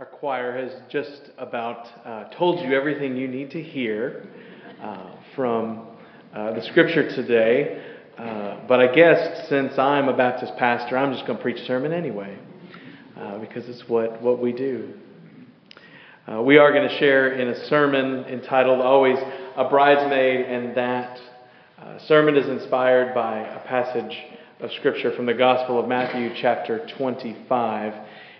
Our choir has just about uh, told you everything you need to hear uh, from uh, the scripture today. Uh, but I guess since I'm a Baptist pastor, I'm just going to preach a sermon anyway, uh, because it's what, what we do. Uh, we are going to share in a sermon entitled Always a Bridesmaid, and that sermon is inspired by a passage of scripture from the Gospel of Matthew, chapter 25.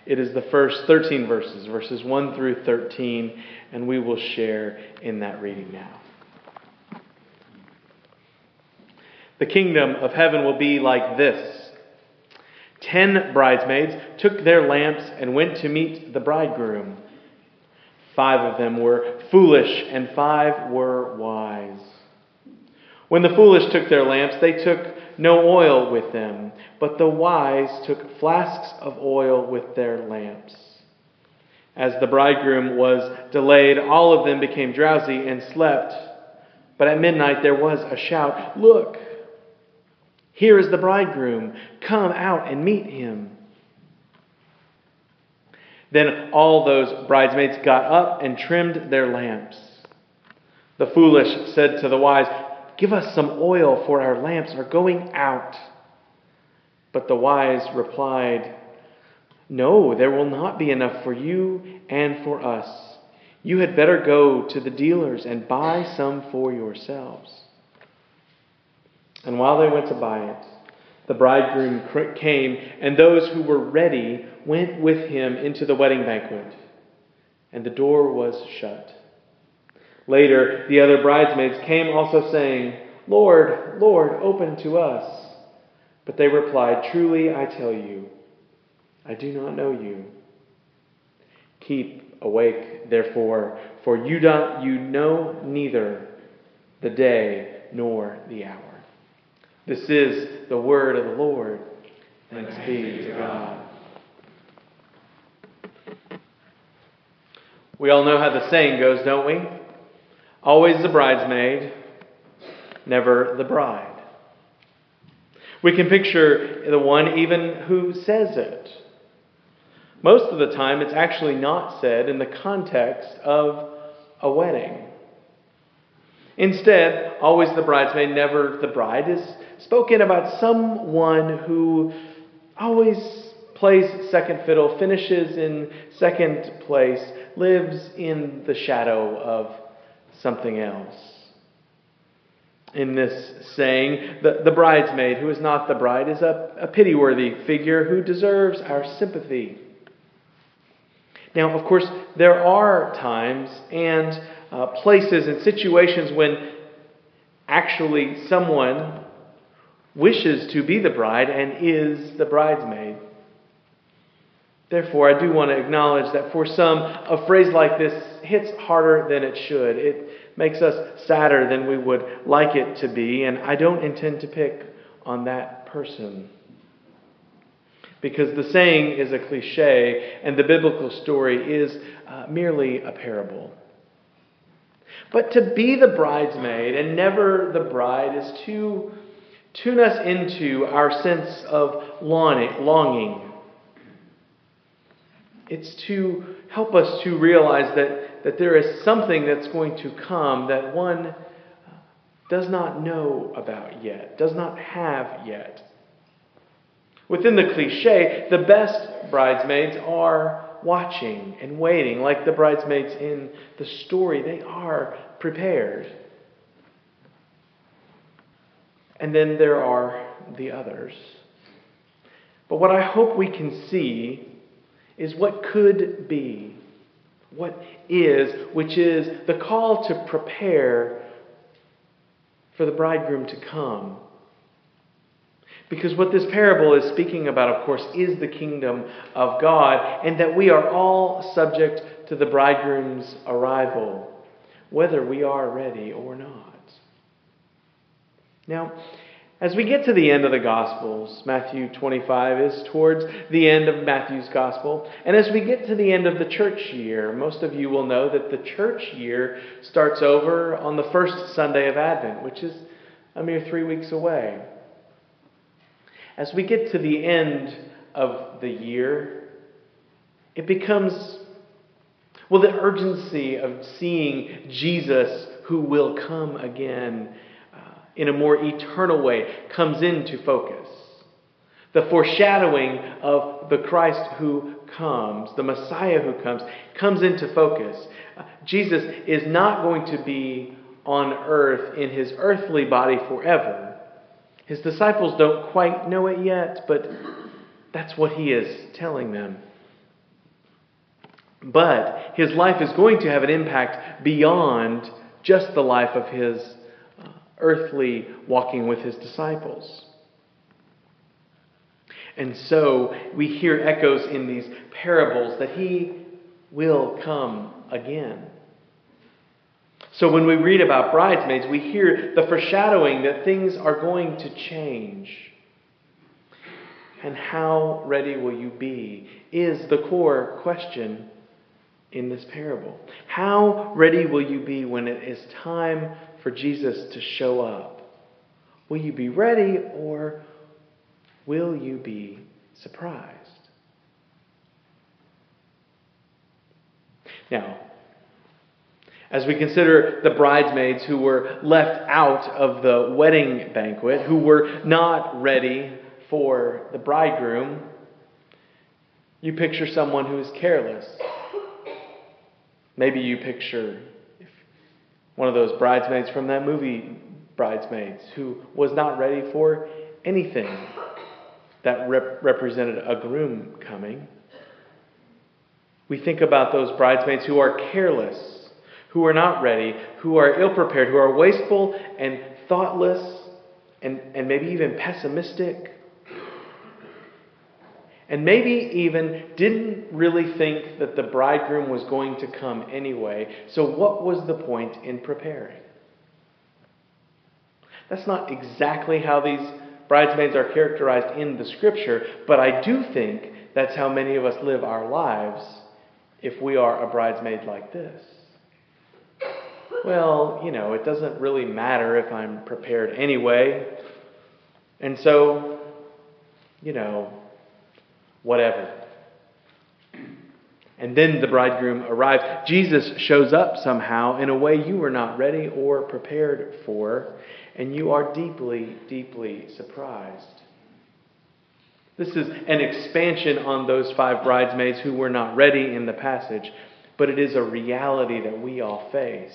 It is the first 13 verses, verses 1 through 13, and we will share in that reading now. The kingdom of heaven will be like this Ten bridesmaids took their lamps and went to meet the bridegroom. Five of them were foolish, and five were wise. When the foolish took their lamps, they took no oil with them, but the wise took flasks of oil with their lamps. As the bridegroom was delayed, all of them became drowsy and slept. But at midnight there was a shout Look, here is the bridegroom. Come out and meet him. Then all those bridesmaids got up and trimmed their lamps. The foolish said to the wise, Give us some oil, for our lamps are going out. But the wise replied, No, there will not be enough for you and for us. You had better go to the dealers and buy some for yourselves. And while they went to buy it, the bridegroom came, and those who were ready went with him into the wedding banquet, and the door was shut. Later, the other bridesmaids came also saying, Lord, Lord, open to us. But they replied, Truly I tell you, I do not know you. Keep awake, therefore, for you, don't, you know neither the day nor the hour. This is the word of the Lord. Thanks be to God. We all know how the saying goes, don't we? Always the bridesmaid, never the bride. We can picture the one even who says it. Most of the time, it's actually not said in the context of a wedding. Instead, always the bridesmaid, never the bride, is spoken about someone who always plays second fiddle, finishes in second place, lives in the shadow of something else. In this saying, the, the bridesmaid, who is not the bride, is a, a pity worthy figure who deserves our sympathy. Now, of course, there are times and uh, places and situations when actually someone wishes to be the bride and is the bridesmaid. Therefore, I do want to acknowledge that for some, a phrase like this hits harder than it should. It makes us sadder than we would like it to be, and I don't intend to pick on that person. Because the saying is a cliche, and the biblical story is uh, merely a parable. But to be the bridesmaid and never the bride is to tune us into our sense of longing it's to help us to realize that, that there is something that's going to come that one uh, does not know about yet, does not have yet. Within the cliche, the best bridesmaids are watching and waiting, like the bridesmaids in the story. They are prepared. And then there are the others. But what I hope we can see is what could be, what is, which is the call to prepare for the bridegroom to come. Because what this parable is speaking about, of course, is the kingdom of God, and that we are all subject to the bridegroom's arrival, whether we are ready or not. Now, as we get to the end of the Gospels, Matthew 25 is towards the end of Matthew's Gospel. And as we get to the end of the church year, most of you will know that the church year starts over on the first Sunday of Advent, which is a mere three weeks away. As we get to the end of the year, it becomes Well, the urgency of seeing Jesus who will come again in a more eternal way comes into focus. The foreshadowing of the Christ who comes, the Messiah who comes, comes into focus. Jesus is not going to be on earth in his earthly body forever. His disciples don't quite know it yet, but that's what he is telling them. But his life is going to have an impact beyond just the life of his earthly walking with his disciples. And so we hear echoes in these parables that he will come again. So when we read about bridesmaids, we hear the foreshadowing that things are going to change. And how ready will you be is the core question in this parable. How ready will you be when it is time for Jesus to show up? Will you be ready or will you be surprised? Now, as we consider the bridesmaids who were left out of the wedding banquet, who were not ready for the bridegroom, you picture someone who is careless Maybe you picture one of those bridesmaids from that movie, Bridesmaids, who was not ready for anything that rep- represented a groom coming. We think about those bridesmaids who are careless, who are not ready, who are ill prepared, who are wasteful and thoughtless, and, and maybe even pessimistic and maybe even didn't really think that the bridegroom was going to come anyway. So, what was the point in preparing? That's not exactly how these bridesmaids are characterized in the scripture, but I do think that's how many of us live our lives if we are a bridesmaid like this. Well, you know, it doesn't really matter if I'm prepared anyway. And so, you know, whatever. And then the bridegroom arrives. Jesus shows up somehow in a way you were not ready or prepared for, and you are deeply, deeply surprised. This is an expansion on those five bridesmaids who were not ready in the passage, but it is a reality that we all face.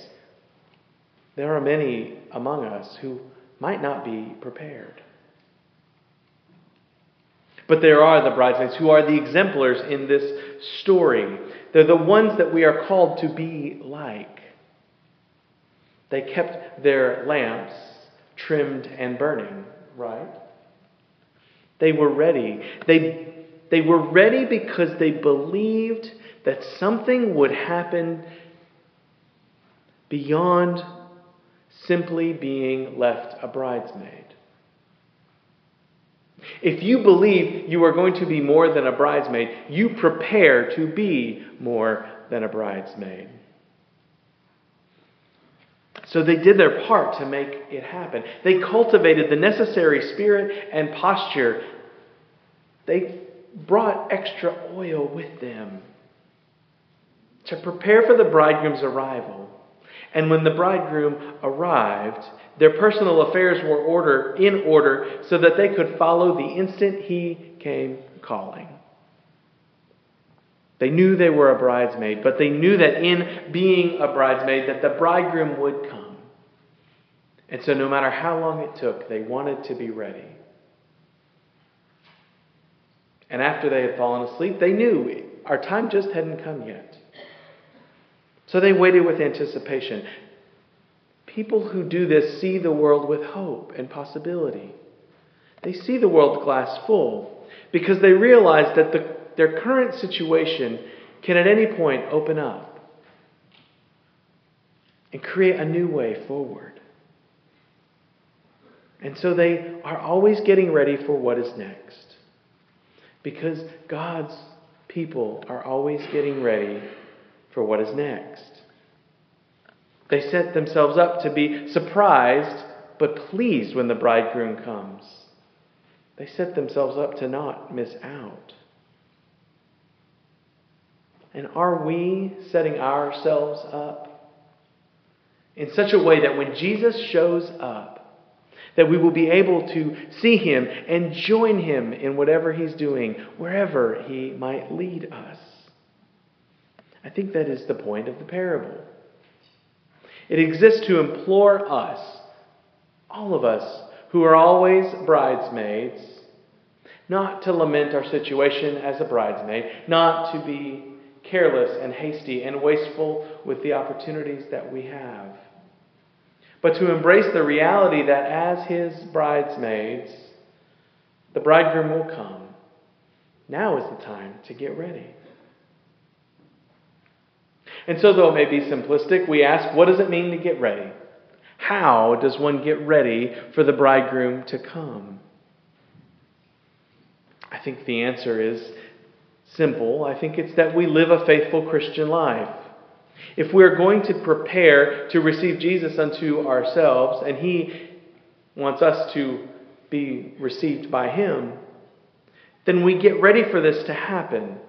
There are many among us who might not be prepared. But there are the bridesmaids who are the exemplars in this story. They're the ones that we are called to be like. They kept their lamps trimmed and burning, right? They were ready. They, they were ready because they believed that something would happen beyond simply being left a bridesmaid. If you believe you are going to be more than a bridesmaid, you prepare to be more than a bridesmaid. So they did their part to make it happen. They cultivated the necessary spirit and posture. They brought extra oil with them to prepare for the bridegroom's arrival. And when the bridegroom arrived, their personal affairs were order, in order so that they could follow the instant he came calling. They knew they were a bridesmaid, but they knew that in being a bridesmaid that the bridegroom would come. And so no matter how long it took, they wanted to be ready. And after they had fallen asleep, they knew our time just hadn't come yet. So they waited with anticipation. People who do this see the world with hope and possibility. They see the world glass full because they realize that the, their current situation can at any point open up and create a new way forward. And so they are always getting ready for what is next. Because God's people are always getting ready for what is next. They set themselves up to be surprised but pleased when the bridegroom comes. They set themselves up to not miss out. And are we setting ourselves up in such a way that when Jesus shows up, that we will be able to see him and join him in whatever he's doing, wherever he might lead us? I think that is the point of the parable. It exists to implore us, all of us who are always bridesmaids, not to lament our situation as a bridesmaid, not to be careless and hasty and wasteful with the opportunities that we have, but to embrace the reality that as his bridesmaids, the bridegroom will come. Now is the time to get ready. And so, though it may be simplistic, we ask, what does it mean to get ready? How does one get ready for the bridegroom to come? I think the answer is simple. I think it's that we live a faithful Christian life. If we're going to prepare to receive Jesus unto ourselves, and He wants us to be received by Him, then we get ready for this to happen.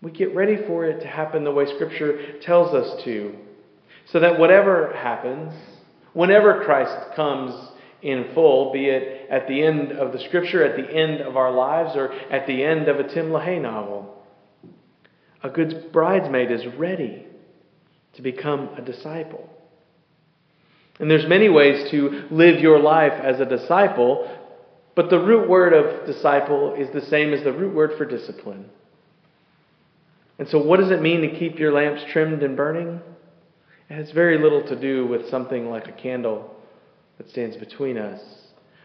We get ready for it to happen the way Scripture tells us to. So that whatever happens, whenever Christ comes in full, be it at the end of the Scripture, at the end of our lives, or at the end of a Tim LaHaye novel, a good bridesmaid is ready to become a disciple. And there's many ways to live your life as a disciple, but the root word of disciple is the same as the root word for discipline. And so, what does it mean to keep your lamps trimmed and burning? It has very little to do with something like a candle that stands between us,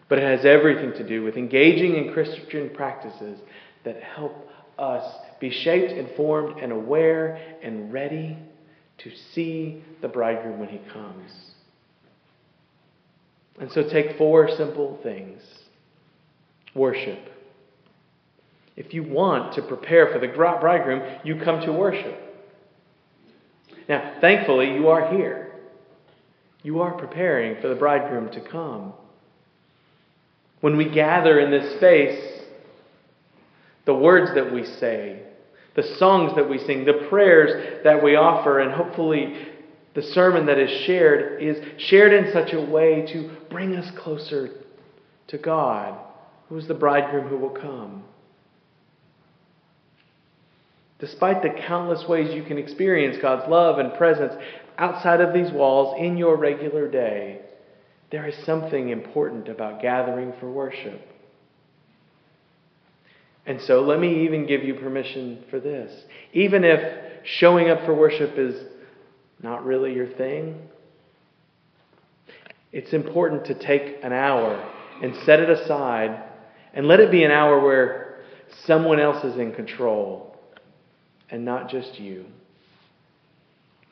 but it has everything to do with engaging in Christian practices that help us be shaped and formed and aware and ready to see the bridegroom when he comes. And so, take four simple things worship if you want to prepare for the bridegroom, you come to worship. Now, thankfully, you are here. You are preparing for the bridegroom to come. When we gather in this space, the words that we say, the songs that we sing, the prayers that we offer, and hopefully the sermon that is shared is shared in such a way to bring us closer to God, who is the bridegroom who will come. Despite the countless ways you can experience God's love and presence outside of these walls in your regular day, there is something important about gathering for worship. And so let me even give you permission for this. Even if showing up for worship is not really your thing, it's important to take an hour and set it aside and let it be an hour where someone else is in control and not just you.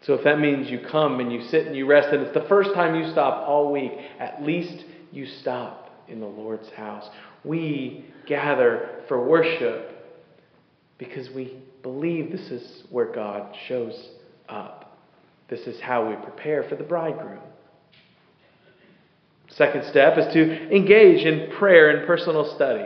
So if that means you come and you sit and you rest, and it's the first time you stop all week, at least you stop in the Lord's house. We gather for worship because we believe this is where God shows up. This is how we prepare for the bridegroom. Second step is to engage in prayer and personal study.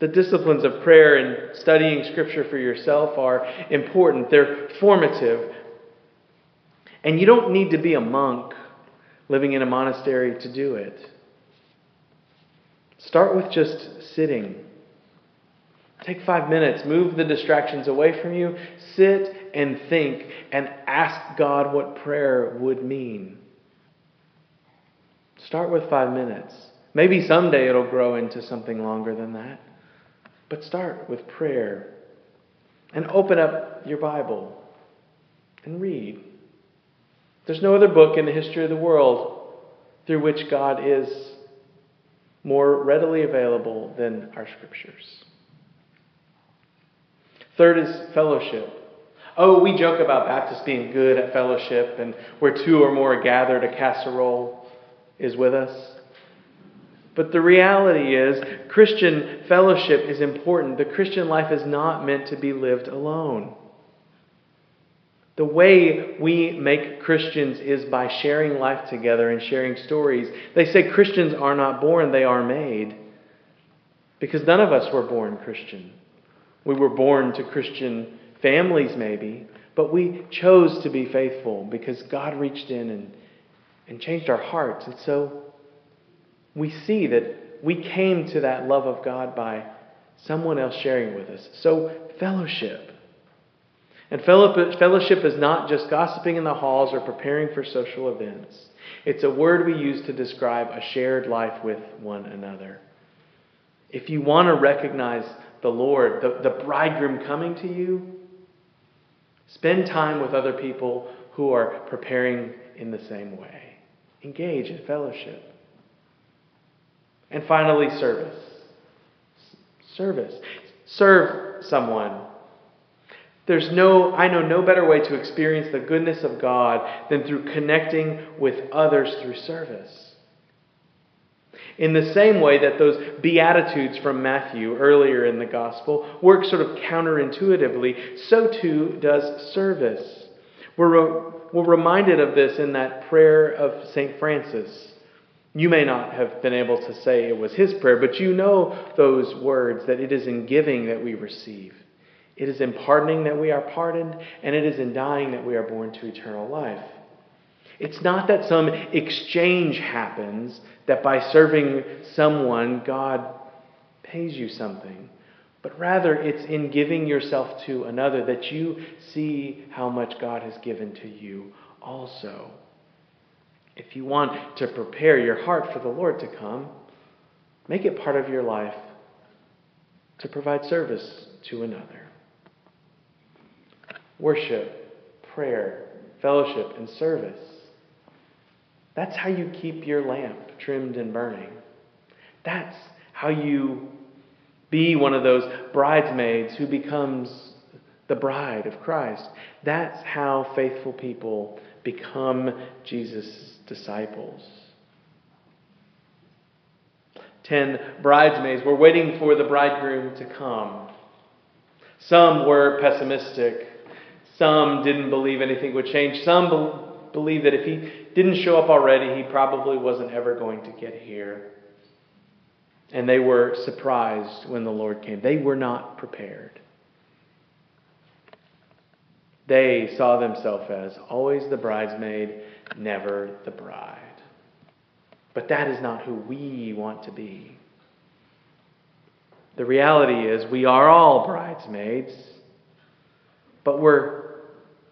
The disciplines of prayer and studying Scripture for yourself are important, they're formative. And you don't need to be a monk living in a monastery to do it. Start with just sitting. Take five minutes, move the distractions away from you, sit and think, and ask God what prayer would mean. Start with five minutes. Maybe someday it'll grow into something longer than that. But start with prayer and open up your Bible and read. There's no other book in the history of the world through which God is more readily available than our scriptures. Third is fellowship. Oh, we joke about Baptists being good at fellowship and where two or more are gathered, a casserole is with us. But the reality is, Christian fellowship is important. The Christian life is not meant to be lived alone. The way we make Christians is by sharing life together and sharing stories. They say Christians are not born, they are made. Because none of us were born Christian. We were born to Christian families, maybe, but we chose to be faithful because God reached in and, and changed our hearts. And so we see that we came to that love of God by someone else sharing with us. So, fellowship. And fellowship is not just gossiping in the halls or preparing for social events. It's a word we use to describe a shared life with one another. If you want to recognize the Lord, the, the bridegroom coming to you, spend time with other people who are preparing in the same way. Engage in fellowship. And finally, service. Service. Serve someone. There's no, I know no better way to experience the goodness of God than through connecting with others through service. In the same way that those Beatitudes from Matthew earlier in the Gospel work sort of counterintuitively, so too does service. We're, we're reminded of this in that prayer of St. Francis. You may not have been able to say it was his prayer, but you know those words that it is in giving that we receive. It is in pardoning that we are pardoned, and it is in dying that we are born to eternal life. It's not that some exchange happens, that by serving someone, God pays you something, but rather it's in giving yourself to another that you see how much God has given to you also. If you want to prepare your heart for the Lord to come, make it part of your life to provide service to another. Worship, prayer, fellowship, and service. That's how you keep your lamp trimmed and burning. That's how you be one of those bridesmaids who becomes the bride of Christ. That's how faithful people become Jesus' disciples. Ten bridesmaids were waiting for the bridegroom to come. Some were pessimistic. Some didn't believe anything would change. Some be- believed that if he didn't show up already, he probably wasn't ever going to get here. And they were surprised when the Lord came. They were not prepared. They saw themselves as always the bridesmaid, never the bride. But that is not who we want to be. The reality is, we are all bridesmaids, but we're,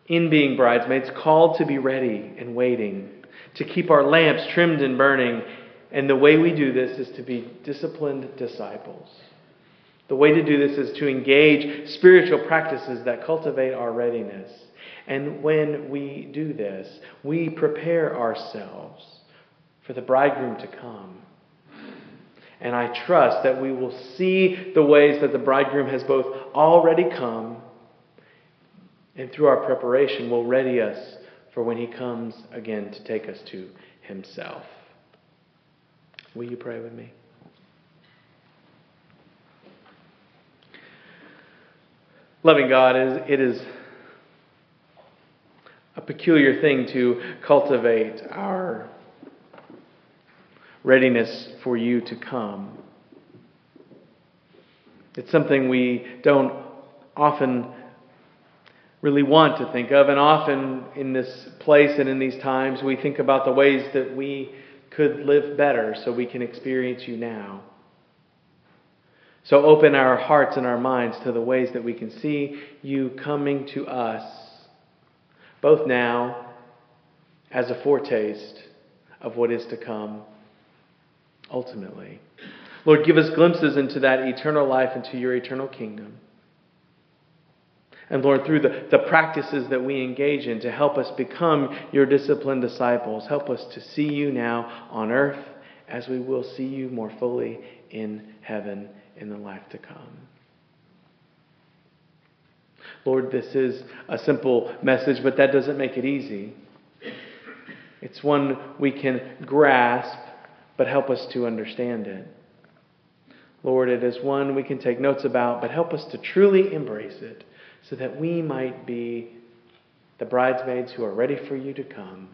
in being bridesmaids, called to be ready and waiting, to keep our lamps trimmed and burning. And the way we do this is to be disciplined disciples. The way to do this is to engage spiritual practices that cultivate our readiness. And when we do this, we prepare ourselves for the bridegroom to come. And I trust that we will see the ways that the bridegroom has both already come and through our preparation will ready us for when he comes again to take us to himself. Will you pray with me? Loving God, is it is a peculiar thing to cultivate our readiness for you to come. It's something we don't often really want to think of, and often in this place and in these times, we think about the ways that we could live better so we can experience you now. So open our hearts and our minds to the ways that we can see you coming to us, both now as a foretaste of what is to come ultimately. Lord, give us glimpses into that eternal life, into your eternal kingdom. And Lord, through the, the practices that we engage in to help us become your disciplined disciples, help us to see you now on earth as we will see you more fully in heaven in the life to come. Lord, this is a simple message, but that doesn't make it easy. It's one we can grasp, but help us to understand it. Lord, it is one we can take notes about, but help us to truly embrace it so that we might be the bridesmaids who are ready for you to come,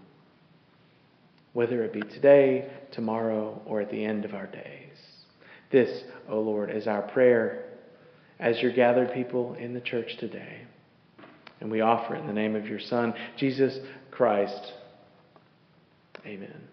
whether it be today, tomorrow, or at the end of our days. This, O oh Lord, is our prayer as your gathered people in the church today. And we offer it in the name of your Son, Jesus Christ. Amen.